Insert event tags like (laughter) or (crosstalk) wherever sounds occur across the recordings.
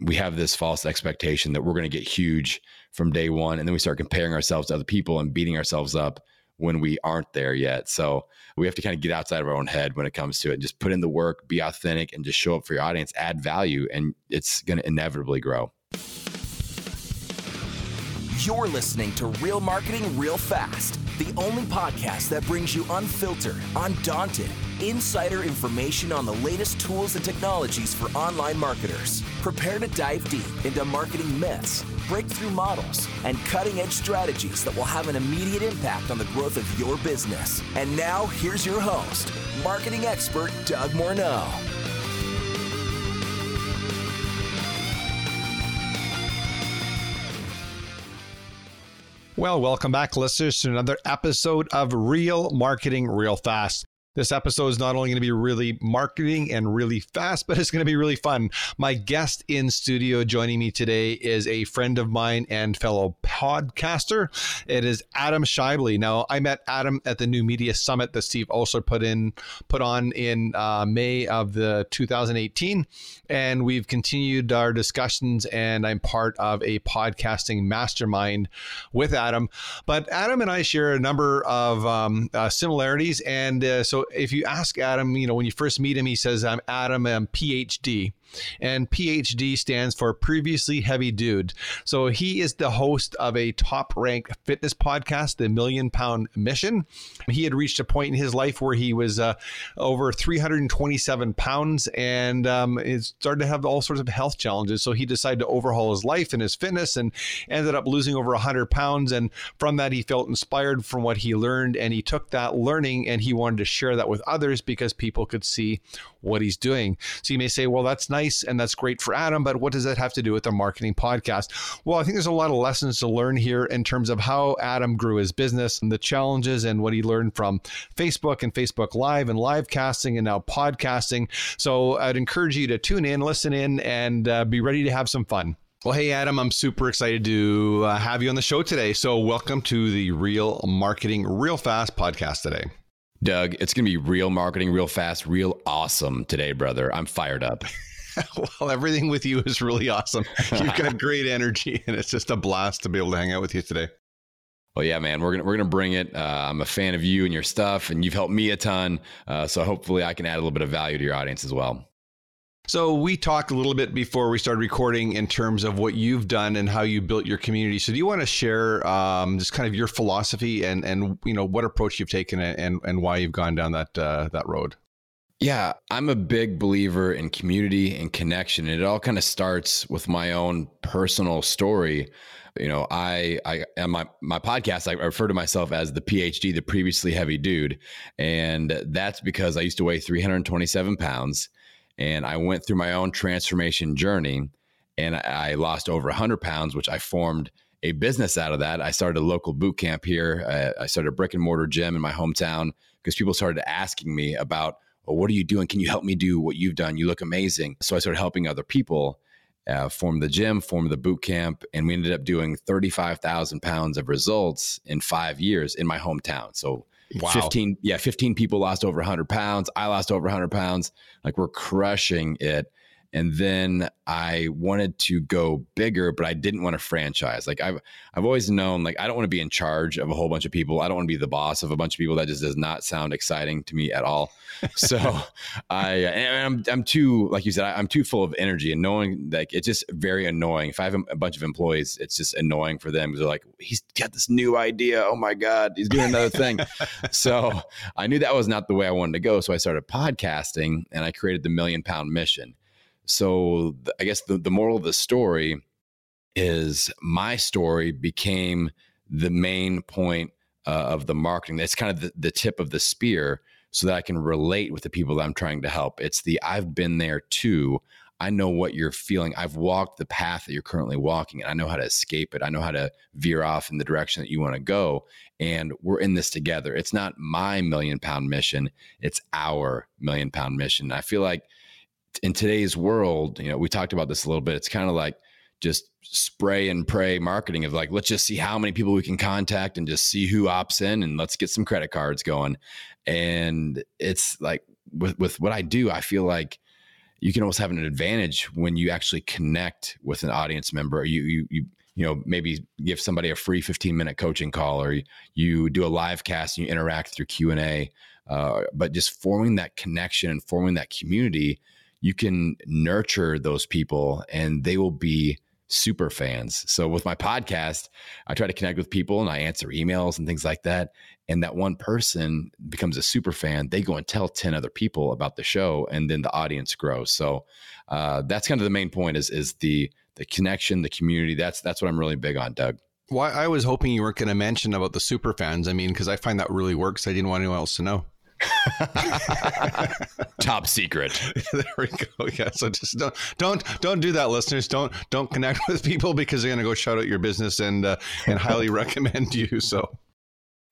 we have this false expectation that we're going to get huge from day one. And then we start comparing ourselves to other people and beating ourselves up when we aren't there yet. So we have to kind of get outside of our own head when it comes to it. Just put in the work, be authentic, and just show up for your audience, add value, and it's going to inevitably grow. You're listening to Real Marketing Real Fast, the only podcast that brings you unfiltered, undaunted, insider information on the latest tools and technologies for online marketers. Prepare to dive deep into marketing myths, breakthrough models, and cutting edge strategies that will have an immediate impact on the growth of your business. And now, here's your host, marketing expert Doug Morneau. Well, welcome back, listeners, to another episode of Real Marketing Real Fast. This episode is not only going to be really marketing and really fast, but it's going to be really fun. My guest in studio joining me today is a friend of mine and fellow podcaster. It is Adam Schaeuble. Now, I met Adam at the New Media Summit that Steve Olsher put in put on in uh, May of the 2018, and we've continued our discussions. And I'm part of a podcasting mastermind with Adam. But Adam and I share a number of um, uh, similarities, and uh, so if you ask Adam, you know, when you first meet him, he says, I'm Adam, I'm PhD and PhD stands for Previously Heavy Dude. So he is the host of a top ranked fitness podcast, The Million Pound Mission. He had reached a point in his life where he was uh, over 327 pounds and um, it started to have all sorts of health challenges. So he decided to overhaul his life and his fitness and ended up losing over 100 pounds. And from that, he felt inspired from what he learned and he took that learning and he wanted to share that with others because people could see what he's doing. So you may say, well, that's nice and that's great for Adam, but what does that have to do with a marketing podcast? Well, I think there's a lot of lessons to learn here in terms of how Adam grew his business and the challenges and what he learned from Facebook and Facebook Live and live casting and now podcasting. So I'd encourage you to tune in, listen in, and uh, be ready to have some fun. Well, hey, Adam, I'm super excited to uh, have you on the show today. So, welcome to the Real Marketing Real Fast podcast today. Doug, it's going to be real marketing, real fast, real awesome today, brother. I'm fired up. (laughs) (laughs) well, everything with you is really awesome. You've got (laughs) great energy, and it's just a blast to be able to hang out with you today. Well, yeah, man, we're gonna we're gonna bring it. Uh, I'm a fan of you and your stuff, and you've helped me a ton. Uh, so hopefully, I can add a little bit of value to your audience as well. So we talked a little bit before we started recording in terms of what you've done and how you built your community. So do you want to share um, just kind of your philosophy and and you know what approach you've taken and and why you've gone down that uh, that road? Yeah, I'm a big believer in community and connection. And it all kind of starts with my own personal story. You know, I I my my podcast. I refer to myself as the PhD, the previously heavy dude, and that's because I used to weigh 327 pounds and I went through my own transformation journey and I lost over 100 pounds, which I formed a business out of that. I started a local boot camp here. Uh, I started a brick and mortar gym in my hometown because people started asking me about, well, what are you doing? Can you help me do what you've done? You look amazing. So I started helping other people uh, form the gym, form the boot camp, and we ended up doing 35,000 pounds of results in five years in my hometown. So Wow. 15, yeah, 15 people lost over 100 pounds. I lost over 100 pounds. Like we're crushing it. And then I wanted to go bigger, but I didn't want to franchise. Like I've I've always known like I don't want to be in charge of a whole bunch of people. I don't want to be the boss of a bunch of people. That just does not sound exciting to me at all. (laughs) So I I'm I'm too like you said I, am too full of energy and knowing like it's just very annoying. If I have a bunch of employees, it's just annoying for them because they're like he's got this new idea. Oh my god, he's doing another thing. (laughs) so I knew that was not the way I wanted to go. So I started podcasting and I created the Million Pound Mission so I guess the, the moral of the story is my story became the main point uh, of the marketing. It's kind of the, the tip of the spear so that I can relate with the people that I'm trying to help. It's the I've been there too. I know what you're feeling. I've walked the path that you're currently walking, and I know how to escape it. I know how to veer off in the direction that you want to go. And we're in this together. It's not my million pound mission, it's our million pound mission. I feel like in today's world, you know, we talked about this a little bit. It's kind of like just spray and pray marketing of like, let's just see how many people we can contact and just see who opts in and let's get some credit cards going. And it's like with, with what I do, I feel like you can almost have an advantage when you actually connect with an audience member. You you you you know maybe give somebody a free 15 minute coaching call or you do a live cast and you interact through q&a uh, but just forming that connection and forming that community you can nurture those people and they will be super fans so with my podcast i try to connect with people and i answer emails and things like that and that one person becomes a super fan they go and tell 10 other people about the show and then the audience grows so uh, that's kind of the main point is is the the connection, the community. That's that's what I'm really big on, Doug. Well, I was hoping you weren't going to mention about the super fans. I mean, because I find that really works. I didn't want anyone else to know. (laughs) Top secret. (laughs) there we go. Yeah. So just don't don't don't do that, listeners. Don't don't connect with people because they're going to go shout out your business and uh, and highly (laughs) recommend you. So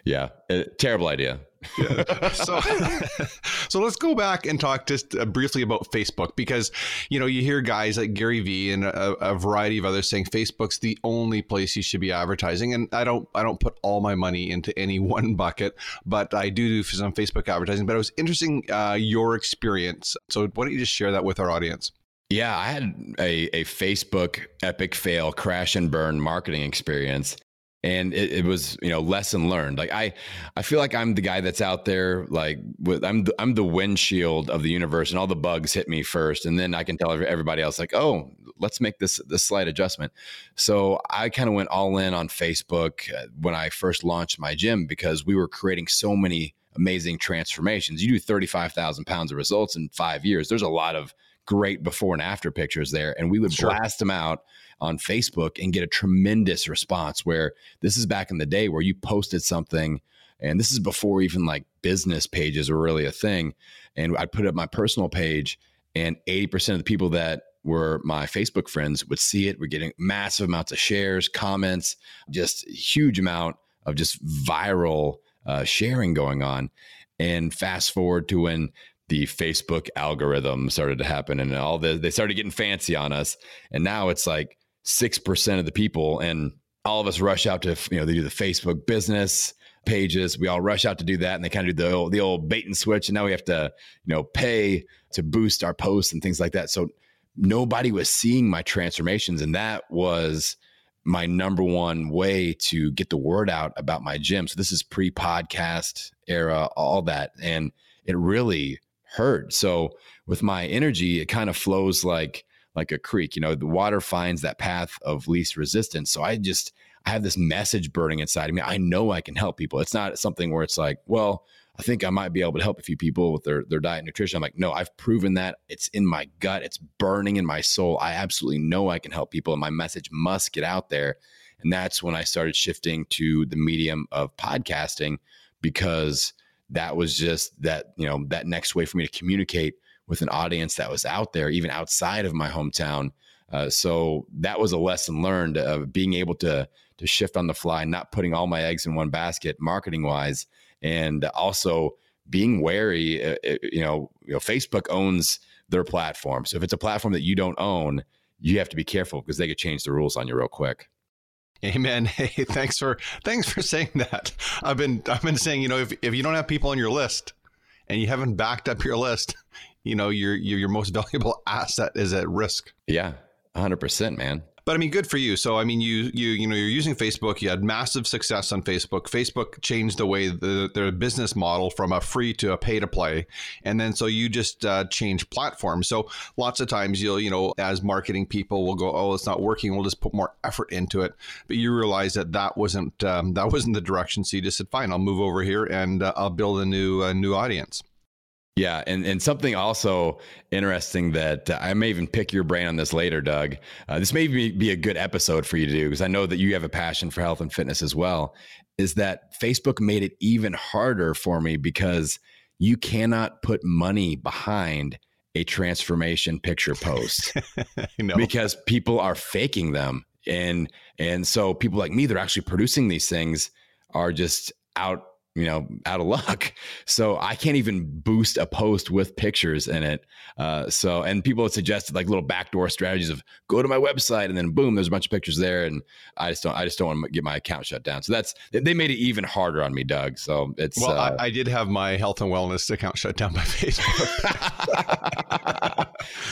yeah, uh, terrible idea. (laughs) So, (laughs) so let's go back and talk just uh, briefly about Facebook because you know you hear guys like Gary Vee and a, a, variety of others saying Facebook's the only place you should be advertising, and I don't I don't put all my money into any (laughs) one bucket, but I do do some Facebook advertising. But it was interesting uh, your experience. So why don't you just share that with our audience? Yeah, I had a, a Facebook epic fail crash and burn marketing experience and it, it, was you know lesson learned. Like i i feel like i'm the guy that's out there like with i'm the, i'm the windshield of the universe and all the bugs hit me first and then i can tell everybody else like oh let's make this this slight adjustment. So i kind of went all in on facebook uh, when i first launched my gym because we were creating so many amazing transformations. You do 35000 pounds of results in five years. There's a lot of great before and after pictures there and we would sure. blast them out on Facebook and get a tremendous response. Where this is back in the day where you posted something, and this is before even like business pages were really a thing. And I'd put up my personal page, and 80% of the people that were my Facebook friends would see it. We're getting massive amounts of shares, comments, just huge amount of just viral uh, sharing going on. And fast forward to when the Facebook algorithm started to happen and all the they started getting fancy on us. And now it's like 6% of the people and all of us rush out to you know they do the facebook business pages. We all rush out to do that and they kind of do the old, the old bait and switch and now we have to you know pay to boost our posts and things like that. So nobody was seeing my transformations and that was my number one way to get the word out about my gym. So this is pre-podcast era all that and it really hurt. So with my energy it kind of flows like like a creek. You know, the water finds that path of least resistance. So I just I have this message burning inside of me. I know I can help people. It's not something where it's like, well, I think I might be able to help a few people with their their diet and nutrition. I'm like, no, I've proven that. It's in my gut. It's burning in my soul. I absolutely know I can help people, and my message must get out there. And that's when I started shifting to the medium of podcasting because that was just that you know that next way for me to communicate with an audience that was out there, even outside of my hometown. Uh, so that was a lesson learned of being able to to shift on the fly, not putting all my eggs in one basket, marketing wise, and also being wary. Uh, uh, you know, you know, Facebook owns their platform, so if it's a platform that you don't own, you have to be careful because they could change the rules on you real quick. Amen. (laughs) Hey, thanks for thanks for saying that. I've been I've been saying, you know, if if you don't have people on your list and you haven't backed up your list, you know your your, your most (laughs) valuable asset is at risk. Yeah, 100%, man. But I mean, good for you. So I mean, you you you know you're using Facebook. You had massive success on Facebook. Facebook changed the way the their business model from a free to a pay to play, and then so you just uh, change platforms. So lots of times you'll you know as marketing people will go, oh, it's not working. We'll just put more effort into it. But you realize that that wasn't um, that (laughs) wasn't the direction. So you just said, fine, I'll move over here and uh, I'll build a new a new audience. Yeah, and, and something also interesting that uh, I may even pick your brain on this later, Doug. Uh, this may be, be a good episode for you to do because I know that you have a passion for health and fitness as well. Is that Facebook made it even harder for me because you cannot put money behind a transformation picture post (laughs) because people are faking them, and and so people like me, they're actually producing these things, are just out you know, out of luck. (laughs) So I can't even boost a post with pictures in it. Uh, so, and people have suggested like little backdoor strategies of go to my website and then boom, there's a bunch of pictures there. And I just don't, I just don't want to get my account shut down. So that's, they made it even harder on me, Doug. So it's, well, uh, I, I, did have my health and wellness account shut down by (laughs) Facebook.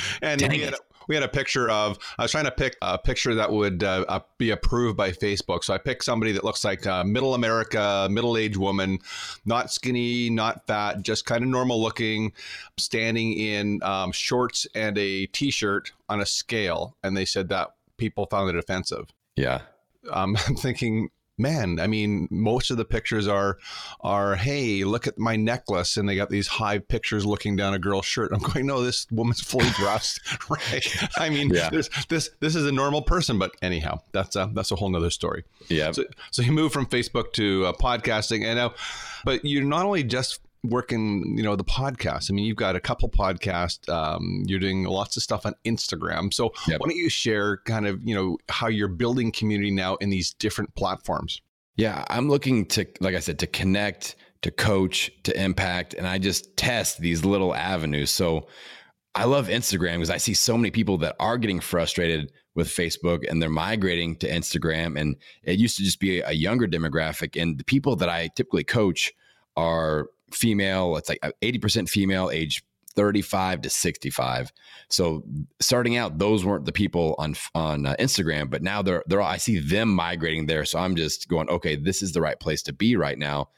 (laughs) and Dang we had, we had a picture of i was trying to pick a picture that would uh, uh, be approved by facebook. So i picked somebody that looks like a middle america middle-aged woman not skinny not fat just kind of normal looking standing in um, shorts and a t-shirt on a scale. And they said that people found it offensive. Yeah. Um, (laughs) i'm thinking man, I mean, most of the pictures are are hey, look at my necklace, and they got these high pictures looking down a girl's shirt. I'm going, no, this woman's fully (laughs) dressed, (laughs) right? I mean, yeah. this this this is a normal person, but anyhow, that's a that's a whole nother story. Yeah. So, so you move from Facebook to uh, podcasting, and now, but you're not only just working, you know, the podcast. I mean, you've got a couple podcasts. Um, you're doing lots of stuff on Instagram. So yep. why don't you share kind of, you know, how you're building community now in these different platforms? Yeah, I'm looking to, like I said, to connect, to coach, to impact, and I just test these little avenues. So I love Instagram because I see so many people that are getting frustrated with Facebook and they're migrating to Instagram. And it used to just be a younger demographic. And the people that I typically coach are female. It's like 80% female, age 35 to 65. So starting out, those weren't the people on on uh, Instagram, but now they're they're all, I see them migrating there. So I'm just going, okay, this is the right place to be right now.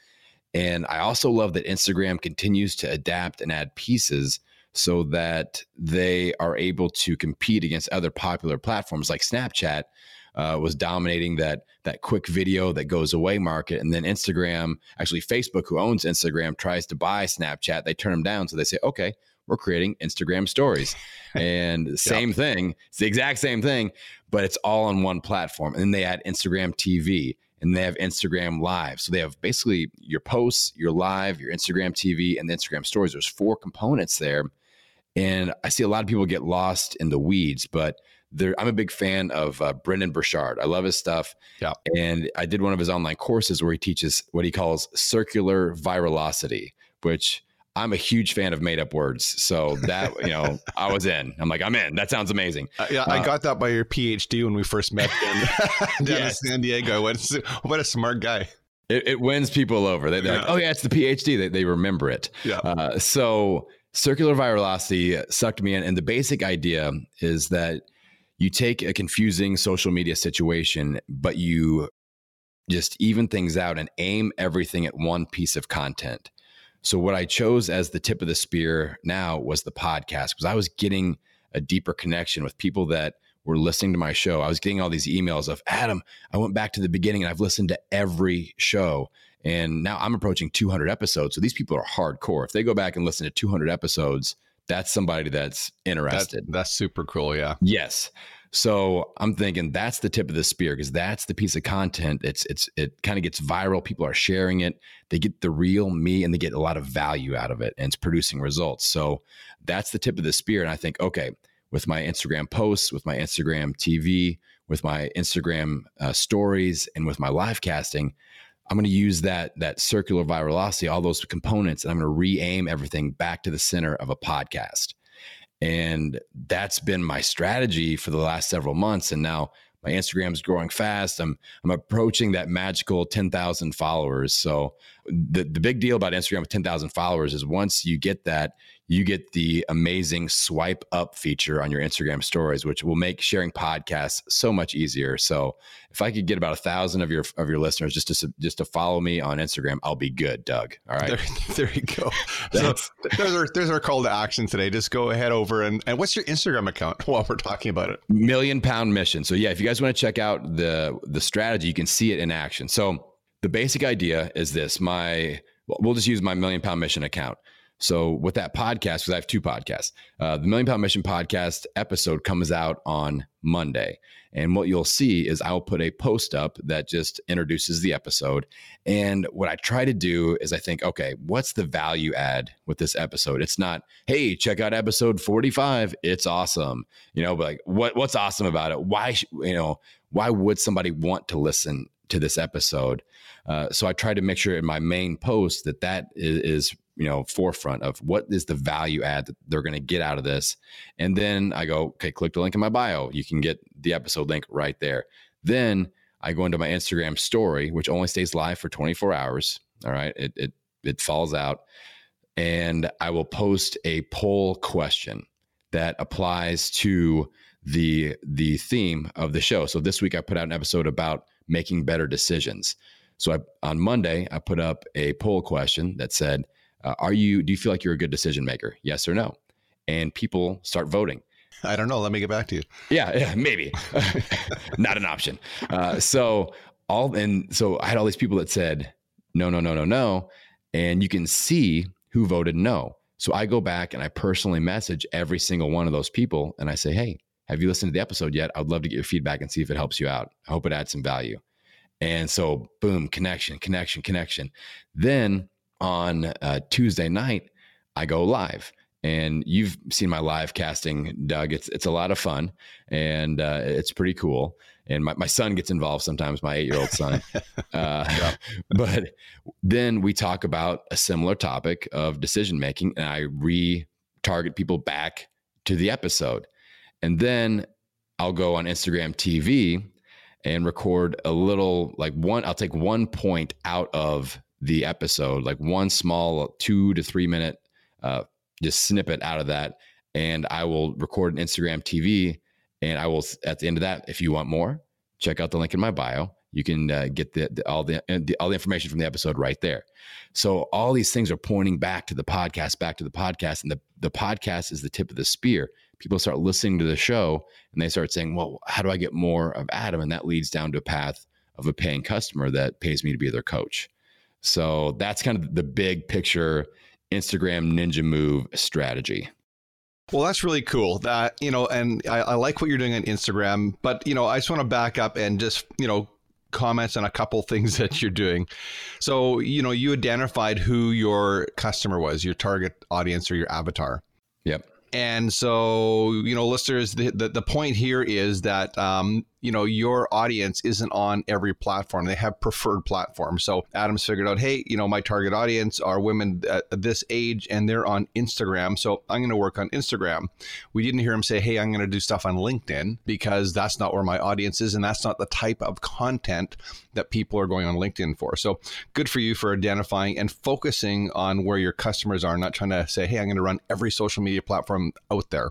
And I also love that Instagram continues to adapt and add pieces so that they are able to compete against other popular platforms like Snapchat uh, was dominating that that quick video that goes away market, and then Instagram, actually Facebook, who owns Instagram, tries to buy Snapchat. They turn them down, so they say, okay, we're creating Instagram stories, (laughs) and same yep. thing. It's the exact same thing, but it's all on one platform. And then they add Instagram TV and they have Instagram Live. So they have basically your posts, your live, your Instagram TV, and the Instagram stories. There's four components there. And I see a lot of people get lost in the weeds, but there, I'm a big fan of uh, Brendon Burchard. I love his stuff. Yeah. And I did one of his online courses where he teaches what he calls circular virality, which I'm a huge fan of made up words. So that, you know, (laughs) I was in. I'm like, I'm in. That sounds amazing. Uh, yeah, uh, I got that by your PhD when we first met down, (laughs) down yes. in San Diego. What, what a smart guy. It, it wins people over. They, are yeah. like, oh, yeah, it's the PhD. They, they remember it. Yeah. Uh, so circular virality sucked me in. And the basic idea is that you take a confusing social media situation, but you just even things out and aim everything at one piece of content. So, what I chose as the tip of the spear now was the podcast because I was getting a deeper connection with people that were listening to my show. I was getting all these emails of Adam, I went back to the beginning and I've listened to every show. And now I'm approaching 200 episodes. So these people are hardcore. If they go back and listen to 200 episodes, that's somebody that's interested. That, that's super cool. Yeah. Yes. So I'm thinking that's the tip of the spear because that's the piece of content. It's it's it kind of gets viral. People are sharing it. They get the real me and they get a lot of value out of it, and it's producing results. So that's the tip of the spear. And I think, okay, with my Instagram posts, with my Instagram TV, with my Instagram uh, stories, and with my live casting, I'm going to use that that circular virality, all those components, and I'm going to re-aim everything back to the center of a podcast. And that's been my strategy for the last several months. And now my Instagram is growing fast. I'm I'm approaching that magical 10,000 followers. So the the big deal about Instagram with 10,000 followers is once you get that, you get the amazing swipe up feature on your Instagram stories, which will make sharing podcasts so much easier. So if I could get about a thousand of your of your listeners just to just to follow me on Instagram, I'll be good, Doug. All right, there, (laughs) there you go. so there's our there's our call to action today. Just go ahead over and and what's your Instagram account (laughs) while we're talking about it? Million Pound Mission. So yeah, if you guys want to check out the the strategy, you can see it in action. So the basic idea is this: my we'll just use my Million Pound Mission account. So with that podcast, because I have two podcasts, uh, the Million Pound Mission podcast episode comes out on Monday. And what you'll see is I'll put a post up that just introduces the episode. And what I try to do is I think, okay, what's the value add with this episode? It's not, hey, check out episode 45. It's awesome. You know, but like what what's awesome about it? Why you know, why would somebody want to listen to this episode. Uh, so I try to make sure in my main post that that is, is you know forefront of what is the value add that they're going to get out of this. And then i go okay click the link in my bio. You can get the episode link right there. Then i go into my instagram story which only stays live for 24 hours all right? It it, it falls out. And i will post a poll question that applies to the the theme of the show. So this week i put out an episode about making better decisions so I, on monday i put up a poll question that said uh, are you do you feel like you're a good decision maker? Yes or no? And people start voting. I don't know. Let me get back to you. Yeah, yeah maybe. (laughs) Not an option. Uh, so all and so i had all these people that said no no no no no. And you can see who voted no. So i go back and i personally message every single one of those people and i say hey have you listened to the episode yet? I'd love to get your feedback and see if it helps you out. I hope it adds some value and so boom connection connection connection then on uh, Tuesday night, I go live. And you've seen my live casting, Doug. It's it's a lot of fun and uh, it's pretty cool. And my, my son gets involved sometimes, my eight year old son. (laughs) uh, (laughs) but then we talk about a similar topic of decision making, and I re target people back to the episode. And then I'll go on Instagram TV and record a little like one, I'll take one point out of the episode, like one small two to three minute uh, just snippet out of that. And I will record an Instagram TV. And I will, at the end of that, if you want more, check out the link in my bio. You can uh, get the, the, all the, the all the information from the episode right there. So all these things are pointing back to the podcast, back to the podcast, and the the podcast is the tip of the spear. People start listening to the show and they start saying, "Well, how do I get more of Adam?" And that leads down to a path of a paying customer that pays me to be their coach. So that's kind of the big picture Instagram ninja move strategy. Well, that's really cool. That you know, and I, I, like what you're doing on Instagram. But you know, I just want to back up and just you know comments on a couple (laughs) things that you're doing. So you know, you identified who your customer was, your target audience or your avatar. Yep. And so, you know, listeners, the, the, the point here is that um, you know your audience isn't on every platform. They have preferred platforms. So adam's figured out hey you know my target audience are women at this age and they're on instagram. So i'm going to work on instagram. We didn't hear him say hey i'm going to do stuff on linkedin because that's not where my audience is and that's not the type of content that people are going on linkedin for. So good for you for identifying and focusing on where your customers are not trying to say hey i'm going to run every social media platform out there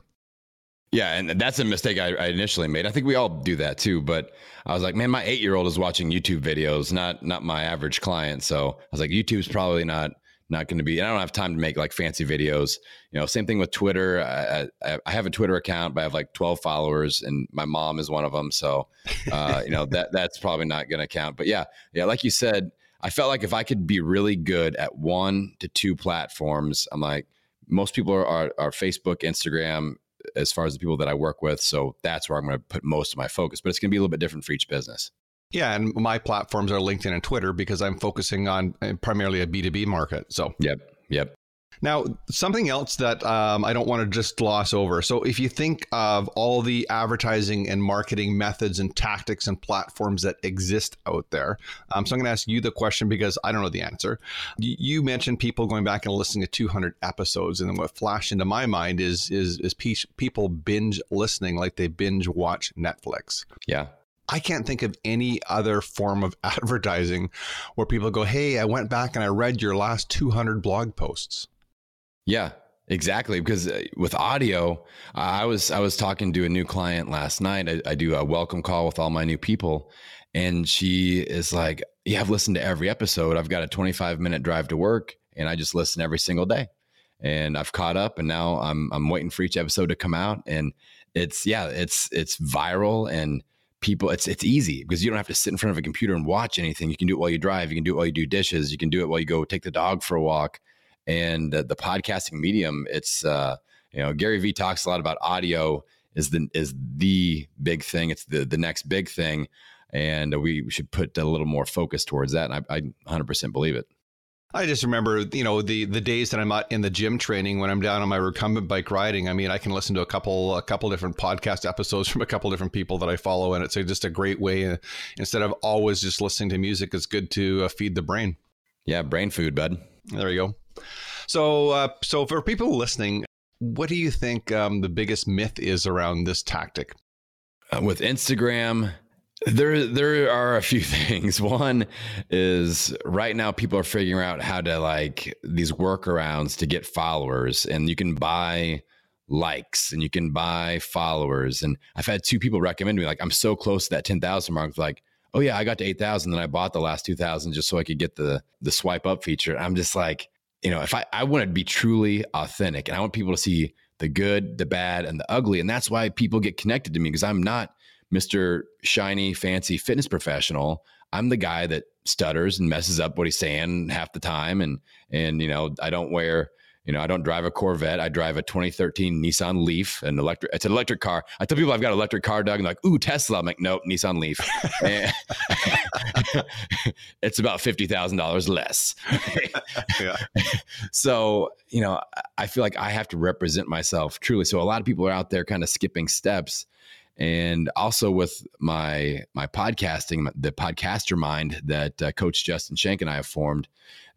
yeah, and that's a mistake I, I, initially made. I think we all do that too. But I was like, man, my eight year old is watching YouTube videos, not not my average client. So I was like, YouTube's probably not not going to be. I don't have time to make like fancy videos. You know, same thing with Twitter. I, I, I, have a Twitter account, but I have like twelve followers, and my mom is one of them. So, uh, you know that that's probably not going to count. But yeah, yeah, like you said, I felt like if I could be really good at one to two platforms, I'm like most people are, are, are Facebook, Instagram, as far as the people that I work with. So that's where I'm going to put most of my focus, but it's going to be a little bit different for each business. Yeah, and my platforms are LinkedIn and Twitter because I'm focusing on uh, primarily a B2B market. So, yep, yep. Now, something else that um, I don't want to just gloss over. So, if you think of all the advertising and marketing methods and tactics and platforms that exist out there, um, so I'm going to ask you the question because I don't know the answer. You mentioned people going back and listening to 200 episodes, and then what flashed into my mind is is is people binge listening like they binge watch Netflix. Yeah. I can't think of any other form of (laughs) advertising where people go, Hey, I went back and I read your last 200 blog posts. Yeah, exactly. Because uh, with audio, I was I was talking to a new client last night. I, I, do a welcome call with all my new people, and she is like, "Yeah, I've listened to every episode. I've got a 25 minute drive to work, and I just listen every single day." And I've caught up, and now I'm I'm waiting for each episode to come out, and it's yeah, it's it's viral and people it's it's easy because you don't have to sit in front of a computer and watch anything you can do it while you drive you can do it while you do dishes you can do it while you go take the dog for a walk and the, the podcasting medium it's uh, you know gary vee talks a lot about audio is the is the big thing it's the the next big thing and we should put a little more focus towards that and i, I 100% believe it I just remember, you know, the the days that I'm out in the gym training when I'm down on my recumbent bike riding. I mean, I can listen to a couple a couple different podcast episodes (laughs) from a couple different people that I follow, and it's just a great way. Uh, instead of always just listening to music, it's good to uh, feed the brain. Yeah, brain food, bud. There you go. So, uh, so for people listening, what do you think um, the biggest myth is around this tactic? Uh, with Instagram, there, there are a few (laughs) things. One is right now people are figuring out how to like these workarounds to get followers, and you can buy likes and you can buy followers. And I've had two people recommend me like I'm so close to that ten thousand mark. Like, oh yeah, I got to eight thousand, then I bought the last two thousand just so I could get the the swipe up feature. I'm just like, you know, if I I want to be truly authentic, and I want people to see the good, the bad, and the ugly, and that's why people get connected to me because I'm not Mr. Shiny, fancy fitness professional. I'm the guy that stutters and messes up what he's saying half the time. And, and, you know, I don't wear, you know, I don't drive a Corvette. I drive a 2013 Nissan Leaf, an electric. It's an electric car. I tell people I've got an electric car, Doug, and like, ooh, Tesla. I'm like, nope, Nissan Leaf. (laughs) (laughs) it's about fifty thousand dollars less. (laughs) yeah. So you know, I feel like I have to represent myself truly. So a lot of people are out there kind of skipping steps and also with my my podcasting the podcaster mind that uh, coach justin Schenck and i have formed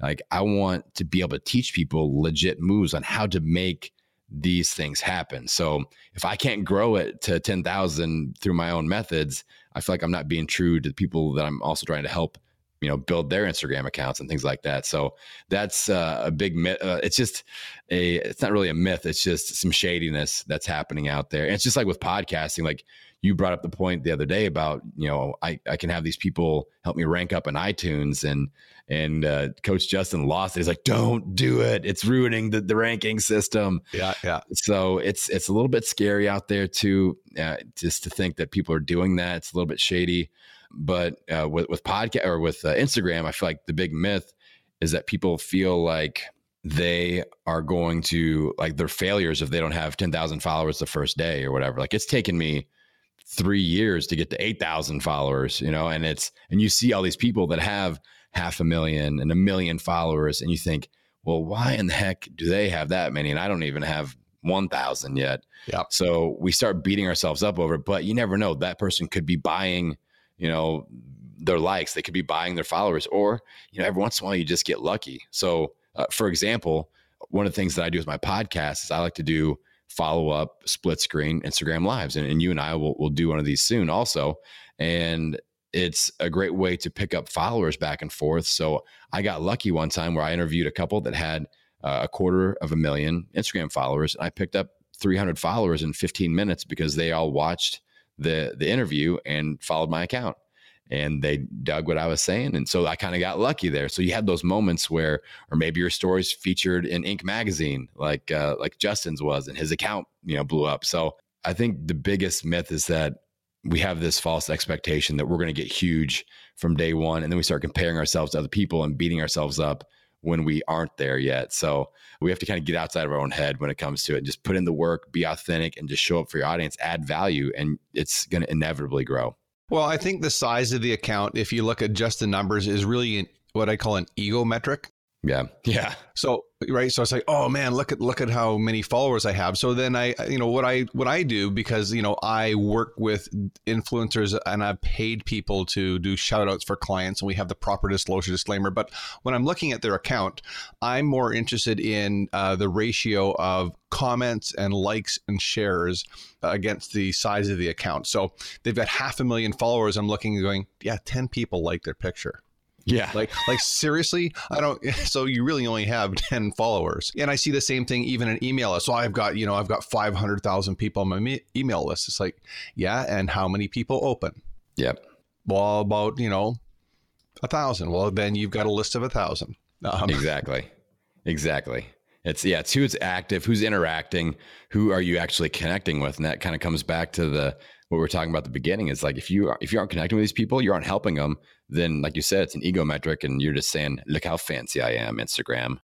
like i want to be able to teach people legit moves on how to make these things happen. So if i can't grow it to 10000 through my own methods i feel like i'm not being true to the people that i'm also trying to help you know build their instagram accounts and things like that. So that's uh, a big myth uh, it's just a it's not really a myth it's just some shadiness that's happening out there. And it's just like with podcasting like you brought up the point the other day about you know i i can have these people help me rank up in itunes and and uh, coach justin lost it. He's like don't do it. It's ruining the, the ranking system. Yeah yeah. So it's it's a little bit scary out there too uh, just to think that people are doing that. It's a little bit shady but uh, with with podcast or with uh, Instagram, I feel like the big myth is that people feel like they are going to like their failures if they don't have 10,000 followers the first day or whatever. Like it's taken me 3 years to get to 8,000 followers, you know, and it's and you see all these people that have half a million and a million followers and you think, "Well, why in the heck do they have that many and I don't even have 1,000 yet?" Yeah. So we start beating ourselves up over it, but you never know. That person could be buying you know, their likes. They could be buying their followers, or you know, every once in a while you just get lucky. So, uh, for example, one of the things that I do with my podcast is I like to do follow up split screen Instagram lives, and, and you and I will will do one of these soon also, and it's a great way to pick up followers back and forth. So I got lucky one time where I interviewed a couple that had uh, a quarter of a million Instagram followers, and I picked up 300 followers in 15 minutes because they all watched the the interview and followed my account and they dug what I was saying. And so I kind of got lucky there. So you had those moments where, or maybe your story's featured in Inc. magazine, like uh, like Justin's was, and his account you know blew up. So I think the biggest myth is that we have this false expectation that we're going to get huge from day one, and then we start comparing ourselves to other people and beating ourselves up when we aren't there yet. So we have to kind of get outside of our own head when it comes to it just put in the work, be authentic, and just show up for your audience, add value, and it's going to inevitably grow. Well, I think the size of the account, if you look at just the numbers, is really what I call an ego metric. Yeah. Yeah. So right so it's like oh man look at look at how many followers i have. So then i you know what i what i do because you know i work with influencers and i've paid people to do shout outs for clients and we have the proper disclosure disclaimer. But when i'm looking at their account i'm more interested in uh, the ratio of comments and likes and shares against the size of the account. So they've got half a million followers. I'm looking and going yeah 10 people like their picture yeah. Like like seriously, I don't (laughs) so you really only have 10 followers. And I see the same thing even in email. list. So I've got, you know, I've got 500,000 people on my me- email list. It's like, yeah, and how many people open? Yep. Well, about, you know, a thousand. Well, then you've got a list of a thousand. Um, exactly. Exactly. It's yeah, it's who's active, who's interacting, who are you actually connecting with, and that kind of comes back to the what we are talking about the beginning. Is like if you if you aren't connecting with these people, you aren't helping them. Then, like you said, it's an ego metric, and you're just saying, "Look how fancy I am." Instagram.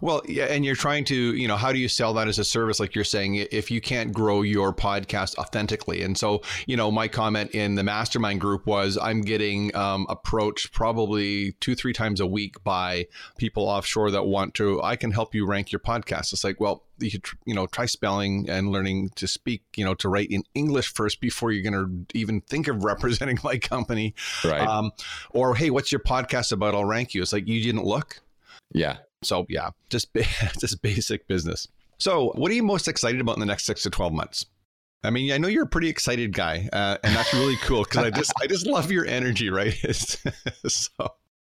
Well, yeah, and you're trying to, you know, how do you sell that as a service? Like you're saying, if you can't grow your podcast authentically, and so, you know, my comment in the mastermind group was, I'm getting um, approached probably two, three times a week by people offshore that want to. I can help you rank your podcast. It's like, well, you could, you know, try spelling and learning to speak, you know, to write in English first before you're going to even think of (laughs) representing my company. Right. Um, or hey, what's your podcast about? I'll rank you. It's like you didn't look. Yeah. So yeah, just (laughs) just basic business. So, what are you most excited about in the next six to twelve months? I mean, I know you're a pretty excited guy, uh, and that's really cool because I just I just love your energy, right? (laughs) so.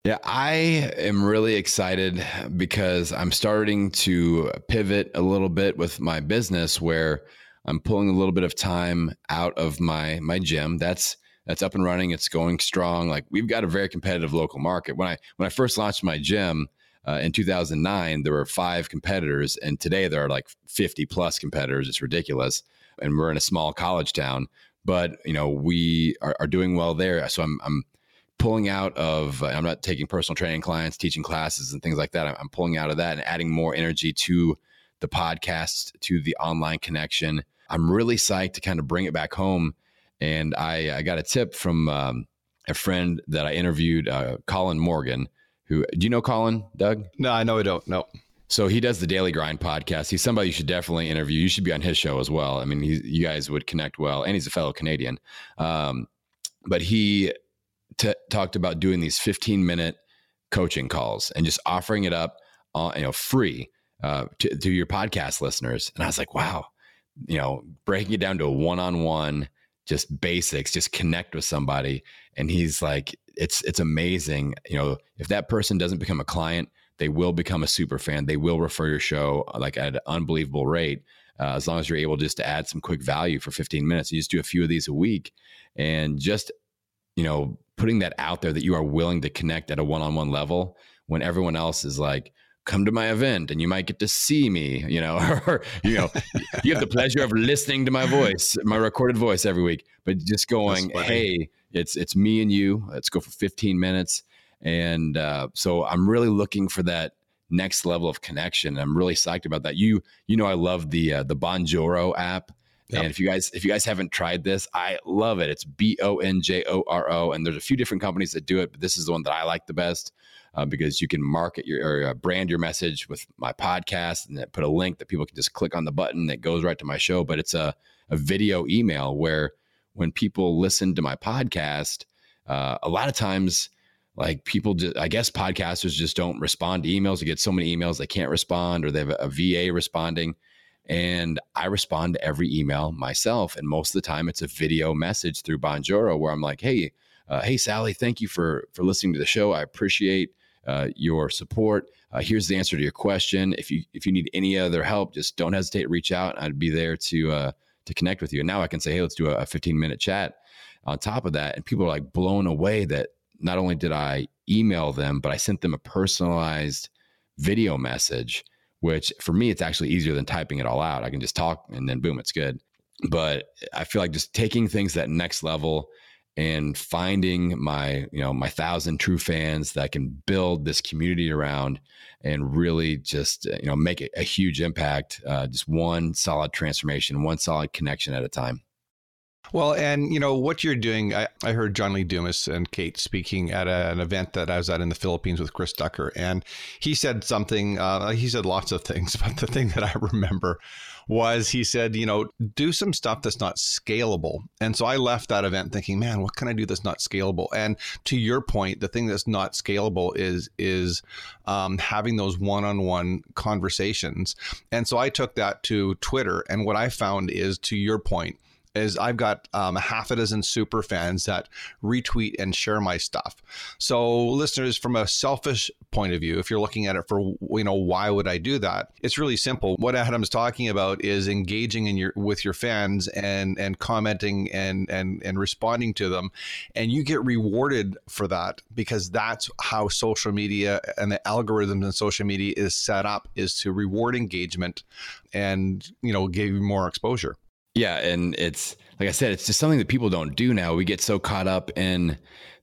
Yeah, I am really excited because I'm starting to pivot a little bit with my business where I'm pulling a little bit of time out of my my gym. That's that's up and running. It's going strong. Like we've got a very competitive local market. When I when I first launched my gym, uh, in 2009, there were five competitors, and today there are like 50 plus competitors. It's ridiculous, and we're in a small college town. But you know, we are, are doing well there. So I'm, I'm pulling out of. I'm not taking personal training clients, teaching classes, and things like that. I'm, I'm pulling out of that and adding more energy to the podcast, to the online connection. I'm really psyched to kind of bring it back home. And I, I got a tip from um, a friend that I interviewed, uh, Colin Morgan who do you know Colin, Doug? No, I know I don't. No. So he does the Daily Grind podcast. He's somebody you should definitely interview. You should be on his show as well. I mean, you guys would connect well, and he's a fellow Canadian. Um, but he t- talked about doing these 15 minute coaching calls and just offering it up, uh, you know, free uh, to, to your podcast listeners. And I was like, wow, you know, breaking it down to a one on one, just basics, just connect with somebody. And he's like, it's it's amazing. You know, if that person doesn't become a client, they will become a super fan. They will refer your show uh, like at an unbelievable rate. Uh, as long as you're able just to add some quick value for 15 minutes, you just do a few of these a week, and just you know putting that out there that you are willing to connect at a one-on-one level when everyone else is like come to my event and you might get to see me you know (laughs) or you know you have the pleasure of listening to my voice my recorded voice every week but just going hey it's it's me and you. Let's go for 15 minutes. And uh, so I'm really looking for that next level of connection. I'm really psyched about that. You you know I love the uh, the Bonjoro app. Yep. And if you guys if you guys haven't tried this, I love it. It's B O N J O R O, and there's a few different companies that do it, but this is the one that I like the best uh, because you can market your or uh, brand your message with my podcast and put a link that people can just click on the button that goes right to my show. But it's a a video email where when people listen to my podcast, uh, a lot of times, like people, just, I guess podcasters just don't respond to emails. They get so many emails they can't respond, or they have a, VA responding. And I respond to every email myself. And most of the time, it's a video message through Bonjoro where I'm like, "Hey, uh, hey Sally, thank you for for listening to the show. I appreciate uh, your support. Uh, here's the answer to your question. If you if you need any other help, just don't hesitate to reach out. I'd be there to uh, to connect with you. And now I can say, hey, let's do a 15 minute chat on top of that. And people are like blown away that not only did I email them, but I sent them a personalized video message, which for me, it's actually easier than typing it all out. I can just talk and then boom, it's good. But I feel like just taking things that next level and finding my you know my thousand true fans that I can build this community around and really just uh, you know make a, huge impact uh, just one solid transformation one solid connection at a time well, and you know what you're doing. I, I heard John Lee Dumas and Kate speaking at a, an event that I was at in the Philippines with Chris Ducker, and he said something. Uh, he said lots of things, (laughs) but the thing that I remember was he said, you know, do some stuff that's not scalable. And so I left that event thinking, man, what can I do that's not scalable? And to your point, the thing that's not scalable is is um, having those one-on-one conversations. And so I took that to Twitter, and what I found is, to your point is I've got um, a half a dozen super fans that retweet and share my stuff. So, listeners, from a selfish point of view, if you're looking at it for you know why would I do that? It's really simple. What Adam's talking about is engaging in your with your fans and and commenting and and and responding to them, and you get rewarded for that because that's how social media and the algorithms in social media is set up is to reward engagement and you know give you more exposure. Yeah, and it's like I said, it's just something that people don't do now. We get so caught up in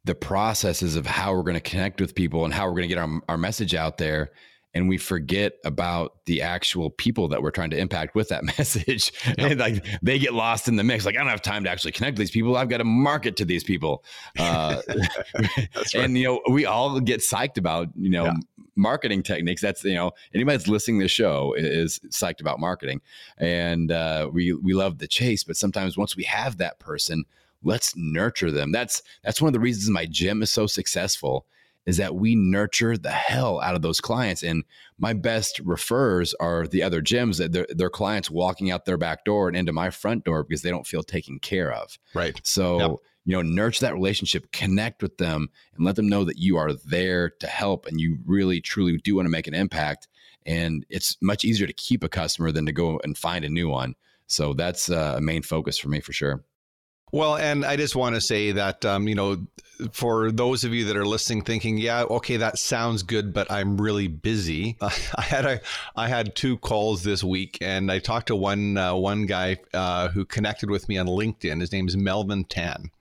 the processes of how we're going to connect with people and how we're going to get our, our message out there. And we forget about the actual people that we're trying to impact with that (laughs) message. Yep. and like they get lost in the mix. Like I don't have time to actually connect to these people. I've got to market to these people. Uh, (laughs) right. And you know, we all get psyched about you know yeah. marketing techniques. That's you know anybody that's listening to the show is psyched about marketing, and uh, we we love the chase. But sometimes once we have that person, let's nurture them. That's that's one of the reasons my gym is so successful is that we nurture the hell out of those clients. And my best refers are the other gyms that their, their clients walking out their back door and into my front door because they don't feel taken care of. Right. So, yep. you know, nurture that relationship, connect with them, and let them know that you are there to help and you really, truly do want to make an impact. And it's much easier to keep a customer than to go and find a new one. So that's uh, a main focus for me for sure. Well, and I just want to say that, um, you know, for those of you that are listening, thinking, yeah, okay, that sounds good, but I'm really busy. Uh, (laughs) I had a, I had two calls this week, and I talked to one uh, one guy uh, who connected with me on LinkedIn. His name is Melvin Tan.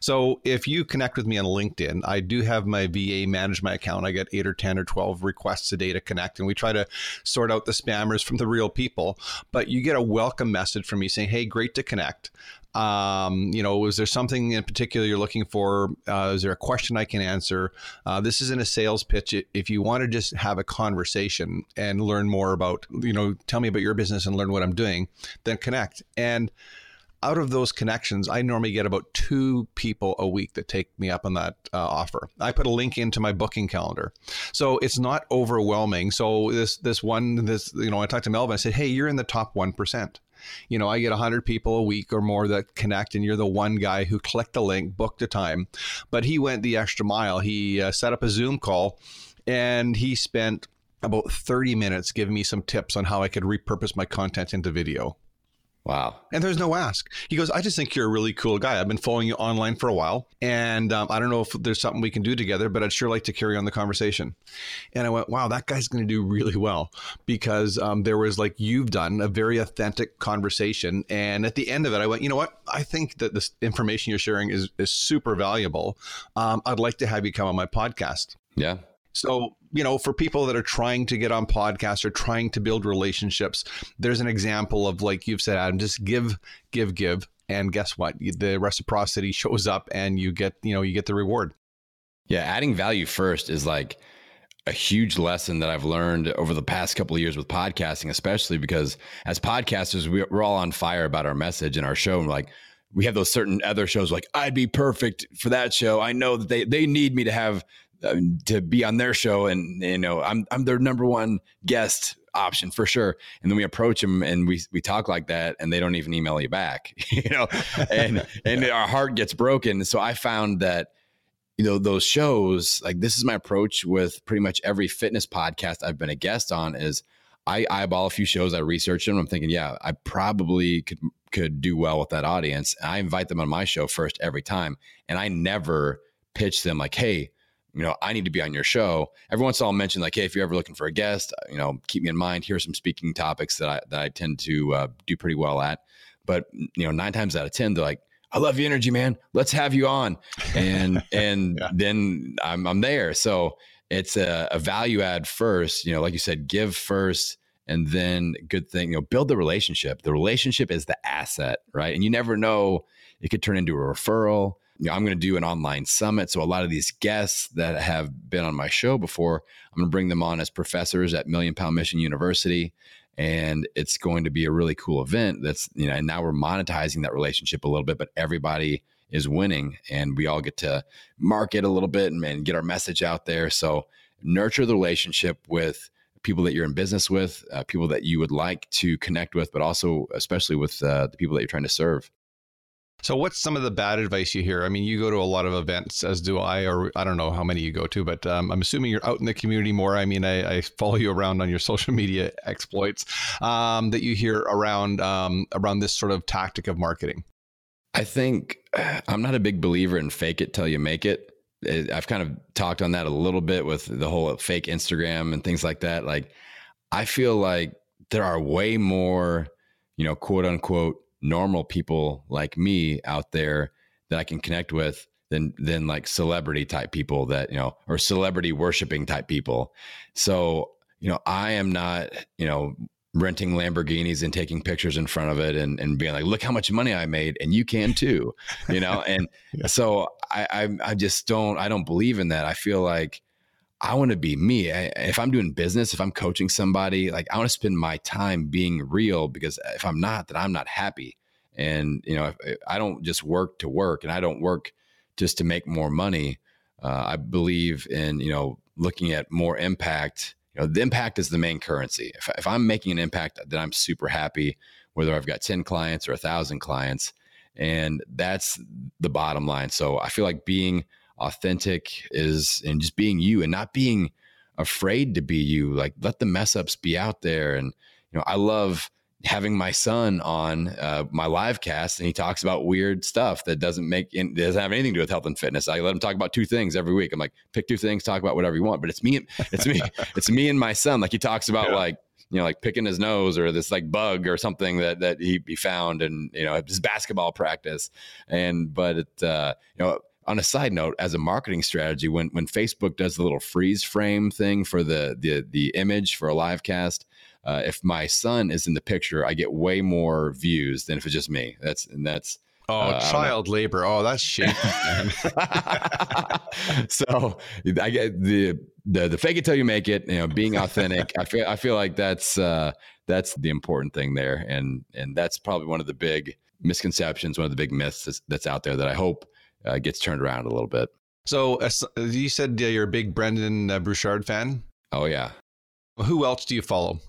So if you connect with me on LinkedIn, I do have my VA manage my account. I get eight or 10 or 12 requests a day to connect, and we try to sort out the spammers from the real people. But you get a welcome message from me saying, hey, great to connect. Um, you know, is there something in particular you're looking for? Uh, is there a question I can answer? Uh, this isn't a sales pitch. If you want to just have a conversation and learn more about, you know, tell me about your business and learn what I'm doing, then connect. And out of those connections, I normally get about two people a week that take me up on that uh, offer. I put a link into my booking calendar, so it's not overwhelming. So this this one this you know I talked to Melvin. I said, hey, you're in the top one percent. You know, I get 100 people a week or more that connect, and you're the one guy who clicked the link, booked a time. But he went the extra mile. He uh, set up a Zoom call, and he spent about 30 minutes giving me some tips on how I could repurpose my content into video. Wow. And there's no ask. He goes, I just think you're a really cool guy. I've been following you online for a while. And um, I don't know if there's something we can do together, but I'd sure like to carry on the conversation. And I went, wow, that guy's going to do really well because um, there was, like you've done, a very authentic conversation. And at the end of it, I went, you know what? I think that this information you're sharing is, is super valuable. Um, I'd like to have you come on my podcast. Yeah. So, you know, for people that are trying to get on podcasts or trying to build relationships, there's an example of like you've said, Adam, just give, give, give. And guess what? The reciprocity shows up and you get, you know, you get the reward. Yeah. Adding value first is like a huge lesson that I've learned over the past couple of years with podcasting, especially because as podcasters, we're all on fire about our message and our show. And like, we have those certain other shows like I'd be perfect for that show. I know that they they need me to have uh, to be on their show, and you know, I'm I'm their number one guest option for sure. And then we approach them and we we talk like that, and they don't even email you back, (laughs) you know, and (laughs) and our heart gets broken. So I found that you know those shows like this is my approach with pretty much every fitness podcast I've been a guest on is I eyeball a few shows, I research them. I'm thinking, yeah, I probably could could do well with that audience. And I invite them on my show first every time, and I never pitch them like, hey, you know, I need to be on your show. Every once in a while, I'll mention like, hey, if you're ever looking for a guest, uh, you know, keep me in mind. Here's some speaking topics that I that I tend to uh, do pretty well at. But you know, nine times out of ten, they're like, I love your energy, man. Let's have you on, and (laughs) and yeah. then I'm I'm there. So it's a, a value add first. You know, like you said, give first and then good thing you know build the relationship the relationship is the asset right and you never know it could turn into a referral you know, I'm going to do an online summit. So a lot of these guests that have been on my show before, I'm going to bring them on as professors at Million Pound Mission University. And it's going to be a really cool event. That's, you know, and now we're monetizing that relationship a little bit, but everybody is winning and we all get to market a little bit and, and get our message out there. So nurture the relationship with people that you're in business with, uh, people that you would like to connect with, but also especially with uh, the people that you're trying to serve. So, what's some of the bad advice you hear? I mean, you go to a lot of events, as do I, or I don't know how many you go to, but um, I'm assuming you're out in the community more. I mean, I, I follow you around on your (laughs) social media exploits um, that you hear around um, around this sort of tactic of marketing. I think (sighs) I'm not a big believer in fake it till you make it. I've kind of talked on that a little bit with the whole fake Instagram and things like that. Like, I feel like there are way more, you know, quote unquote normal people like me out there that I can connect with than than like celebrity type people that you know or celebrity worshiping type people. So you know, I am not, you know, renting Lamborghinis and taking pictures in front of it and, and being like, look how much money I made and you can too, you know? (laughs) And yeah. so I, I, I just don't, I don't believe in that. I feel like I want to be me. I, if I'm doing business, if I'm coaching somebody, like I want to spend my time being real because if I'm not, then I'm not happy. And, you know, I don't just work to work and I don't work just to make more money. Uh, I believe in, you know, looking at more impact you know the impact is the main currency if, if i'm making an impact then i'm super happy whether i've got 10 clients or a thousand clients and that's the bottom line so i feel like being authentic is and just being you and not being afraid to be you like let the mess ups be out there and you know i love having my son on uh, my live cast and he talks about weird stuff that doesn't make in, doesn't have anything to do with health and fitness. I let him talk about two things every week. I'm like, pick two things, talk about whatever you want. But it's me, it's me, (laughs) it's me and my son. Like he talks about yeah. like you know like picking his nose or this like bug or something that that he, he found and you know his basketball practice. And but it uh, you know on a side note, as a marketing strategy, when when Facebook does the little freeze frame thing for the the the image for a live cast, uh, if my son is in the picture, I get way more views than if it's just me. That's and that's Oh, uh, child labor. Oh, that's (laughs) shit. (laughs) so I get the, the the fake it till you make it. You know, being authentic. I feel I feel like that's uh, that's the important thing there, and and that's probably one of the big misconceptions, one of the big myths that's, that's out there that I hope uh, gets turned around a little bit. So uh, you said uh, you're a big Brendon uh, Burchard fan. Oh yeah. Who else do you follow?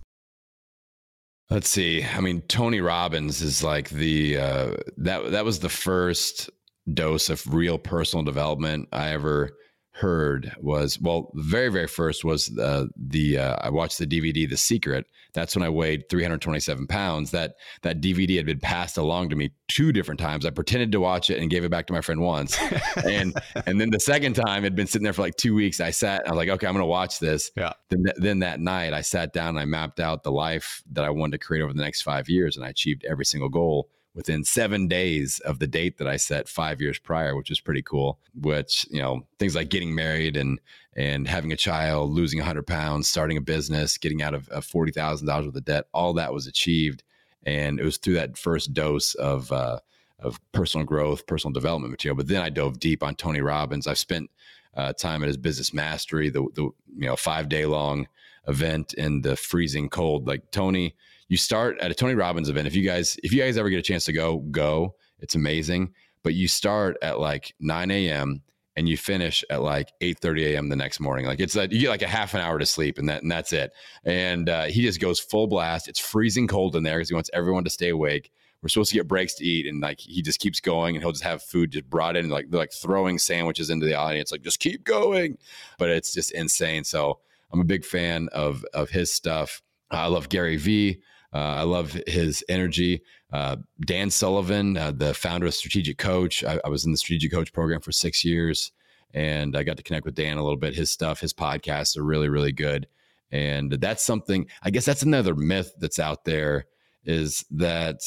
Let's see. I mean, Tony Robbins is like the uh, that that was the first dose of real personal development I ever heard was well the very very first was uh, the uh, I watched the DVD The Secret. That's when I weighed 327 pounds. That that DVD had been passed along to me two different times. I pretended to watch it and gave it back to my friend once. (laughs) And and then the second time it had been sitting there for like two weeks. I sat I was like okay I'm gonna watch this. Yeah. Then then that night I sat down and I mapped out the life that I wanted to create over the next five years and I achieved every single goal within seven days of the date that I set five years prior, which was pretty cool. Which you know things like getting married and and having a child, losing 100 pounds, starting a business, getting out of, of forty thousand dollars worth of debt, all that was achieved, and it was through that first dose of uh, of personal growth, personal development material. But then I dove deep on Tony Robbins. I've spent uh, time at his Business Mastery, the the you know five day long event in the freezing cold. Like Tony you start at a Tony Robbins event. If you guys, if you guys ever get a chance to go, go. It's amazing. But you start at like 9 a.m. and you finish at like 8 30 a.m. the next morning. Like it's like you get like a half an hour to sleep and that and that's it. And uh, he just goes full blast. It's freezing cold in there because he wants everyone to stay awake. We're supposed to get breaks to eat, and like he just keeps going, and he'll just have food just brought in, and, like they're like throwing sandwiches into the audience, like just keep going. But it's just insane. So I'm a big fan of of his stuff. I love Gary Vee. Uh, I love his energy. Uh, Dan Sullivan, uh, the founder of Strategic Coach, I, I, was in the Strategic Coach program for six years, and I got to connect with Dan a little bit. His stuff, his podcasts are really, really good, and that's something. I guess that's another myth that's out there is that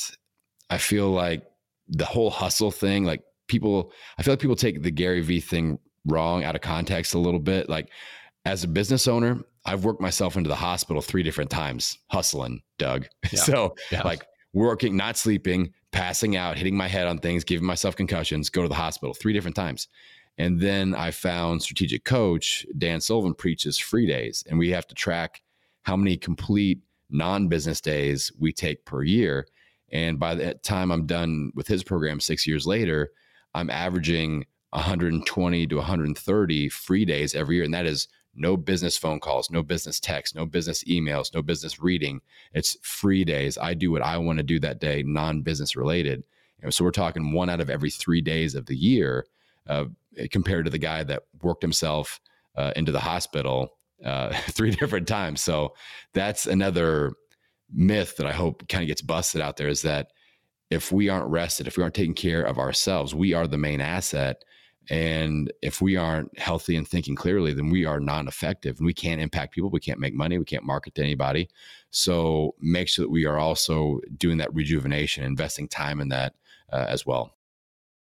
I feel like the whole hustle thing, like people, I feel like people take the Gary Vee thing wrong out of context a little bit. Like as a business owner, I've worked myself into the hospital three different times hustling, Doug. (laughs) Yeah. so yeah. like working, not sleeping, passing out, hitting my head on things, giving myself concussions, go to the hospital three different times. And then I found strategic coach Dan Sullivan preaches free days, and we have to track how many complete non-business days we take per year. And by the time I'm done with his program six years later, I'm averaging 120 to 130 free days every year, and that is no business phone calls, no business texts, no business emails, no business reading. It's free days. I do what I want to do that day, non business related. Know, so we're talking one out of every three days of the year uh, compared to the guy that worked himself uh, into the hospital uh, (laughs) three different times. So that's another myth that I hope kind of gets busted out there is that if we aren't rested, if we aren't taking care of ourselves, we are the main asset and if we aren't healthy and thinking clearly, then we are non effective and we can't impact people. We can't make money. We can't market to anybody. So make sure that we are also doing that rejuvenation, investing time in that uh, as well.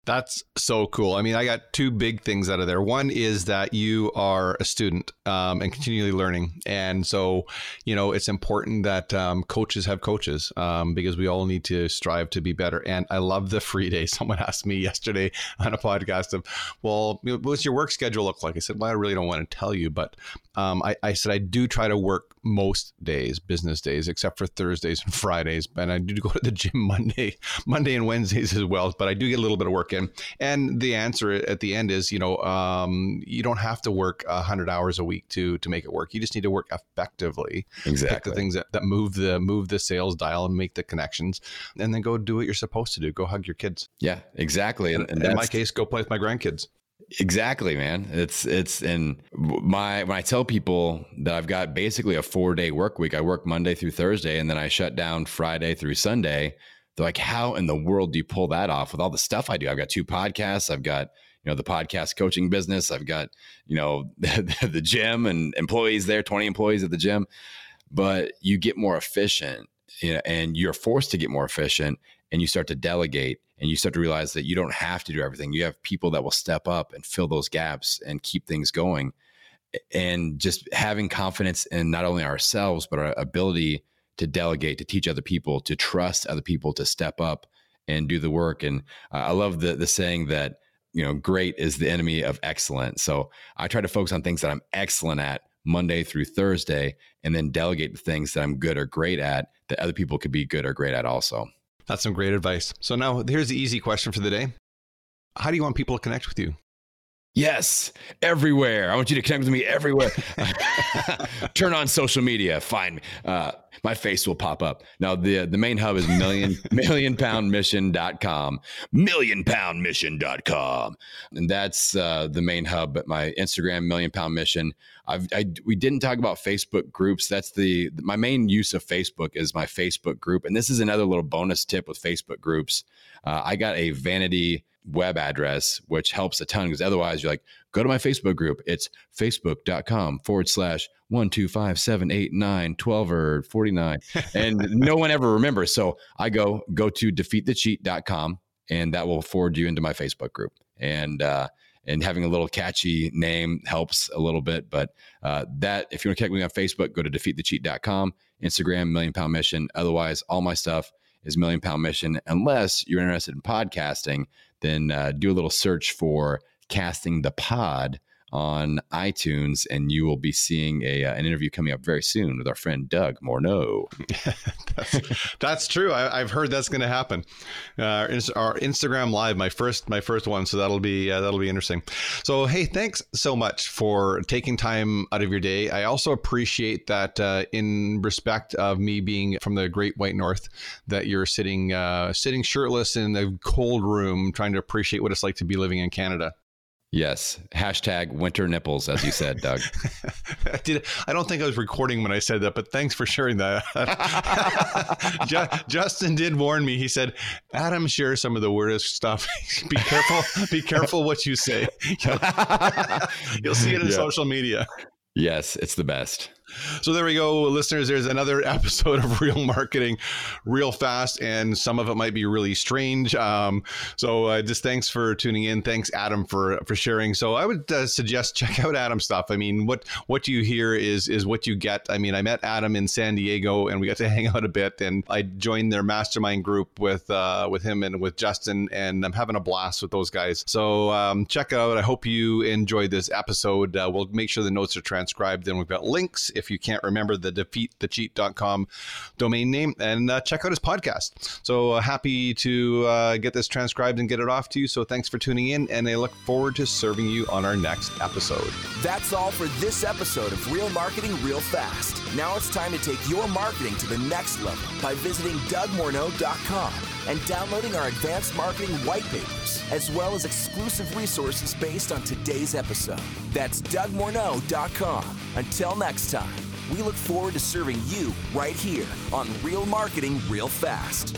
That's so cool. I mean, I got two big things out of there. One is that you are a student um, and continually learning. And so, you know, it's important that um, coaches have coaches um, because we all need to strive to be better. And I love the free day. (laughs) Someone asked me yesterday on a podcast of, well, what's your work schedule look like? I said, well, I really don't want to tell you, but um, I, I said, I do try to work most days, business days, except for Thursdays and (laughs) Fridays. And I do go to the gym Monday, Monday and Wednesdays as well. But I do get a little bit of work in. And the answer at the end is, you know, um, you don't have to work hundred hours a week to to make it work. You just need to work effectively. Exactly. Pick the things that, that move the move the sales dial and make the connections, and then go do what you're supposed to do. Go hug your kids. Yeah, exactly. And, and in my case, go play with my grandkids. Exactly, man. It's it's and my when I tell people that I've got basically a four day work week, I work Monday through Thursday, and then I shut down Friday through Sunday. They're like, how in the world do you pull that off with all the stuff I do? I've got two podcasts. I've got you know the podcast coaching business. I've got you know (laughs) the, the gym and employees there, twenty employees at the gym. But you get more efficient, you know, and you're forced to get more efficient, and you start to delegate and you start to realize that you don't have to do everything. You have people that will step up and fill those gaps and keep things going. And just having confidence in not only ourselves, but our ability to delegate, to teach other people, to trust other people to step up and do the work. And uh, I love the the saying that you know great is the enemy of excellent. So I try to focus on things that I'm excellent at Monday through Thursday, and then delegate the things that I'm good or great at that other people could be good or great at also. That's some great advice. So now here's the easy question for the day. How do you want people to connect with you? Yes, everywhere. I want you to connect with me everywhere. (laughs) Turn on social media. Find me. Uh, my face will pop up. Now the the main hub is million (laughs) millionpoundmission.com. Millionpoundmission.com. And that's uh, the main hub, but my Instagram million pound mission. I've I, we didn't talk about Facebook groups. That's the my main use of Facebook is my Facebook group. And this is another little bonus tip with Facebook groups. Uh, I got a vanity web address, which helps a ton because otherwise you're like, go to my Facebook group. It's facebook.com forward slash one, two, five, seven, eight, nine, 12 or 49. And no one ever remembers. So I go, go to defeatthecheat.com and that will forward you into my Facebook group. And, uh, and having a little catchy name helps a little bit. But uh, that, if you want to connect with me on Facebook, go to defeatthecheat.com, Instagram, Million Pound Mission. Otherwise, all my stuff is Million Pound Mission. Unless you're interested in podcasting, then uh, do a little search for Casting the Pod on iTunes, and you will be seeing a uh, an interview coming up very soon with our friend Doug Morneau. (laughs) that's, that's, true. I, have heard that's going to happen. Uh, our Instagram Live, my first my first one, so that'll be uh, that'll be interesting. So hey, thanks so much for taking time out of your day. I also appreciate that uh, in respect of me being from the Great White North, that you're sitting uh, sitting shirtless in a cold room, trying to appreciate what it's like to be living in Canada. Yes. Hashtag winter nipples, as you said, Doug. (laughs) I did. I don't think I was recording when I said that, but thanks for sharing that. (laughs) Justin did warn me. He said, "Adam shares some of the weirdest stuff. (laughs) be careful. Be careful what you say. You'll see it in yeah. social media." Yes, it's the best. So there we go, listeners. There's another (laughs) episode of Real Marketing, real fast, and some of it might be really strange. Um, so uh, just thanks for tuning in. Thanks, Adam, for for sharing. So I would uh, suggest (laughs) check out Adam's stuff. I mean, what what you hear is is what you get. I mean, I met Adam in San Diego, and we got to (laughs) hang out a bit. And I joined their mastermind group with uh, with him and with Justin, and I'm having a blast with those guys. So um, check out. I hope you enjoyed this episode. Uh, we'll make sure the notes are transcribed, and we've got links if you can't remember the defeatthecheat.com domain name and uh, check out his podcast. So uh, happy to uh, get this transcribed and get it off to you. So thanks for tuning in, and I look forward to serving you on our next episode. That's all for this episode of Real Marketing Real Fast. Now it's time to take your marketing to the next level by visiting DougMorneau.com and downloading our advanced marketing white papers, as well as exclusive resources based on today's episode. That's DougMorneau.com. Until next time, we look forward to serving you right here on Real Marketing Real Fast.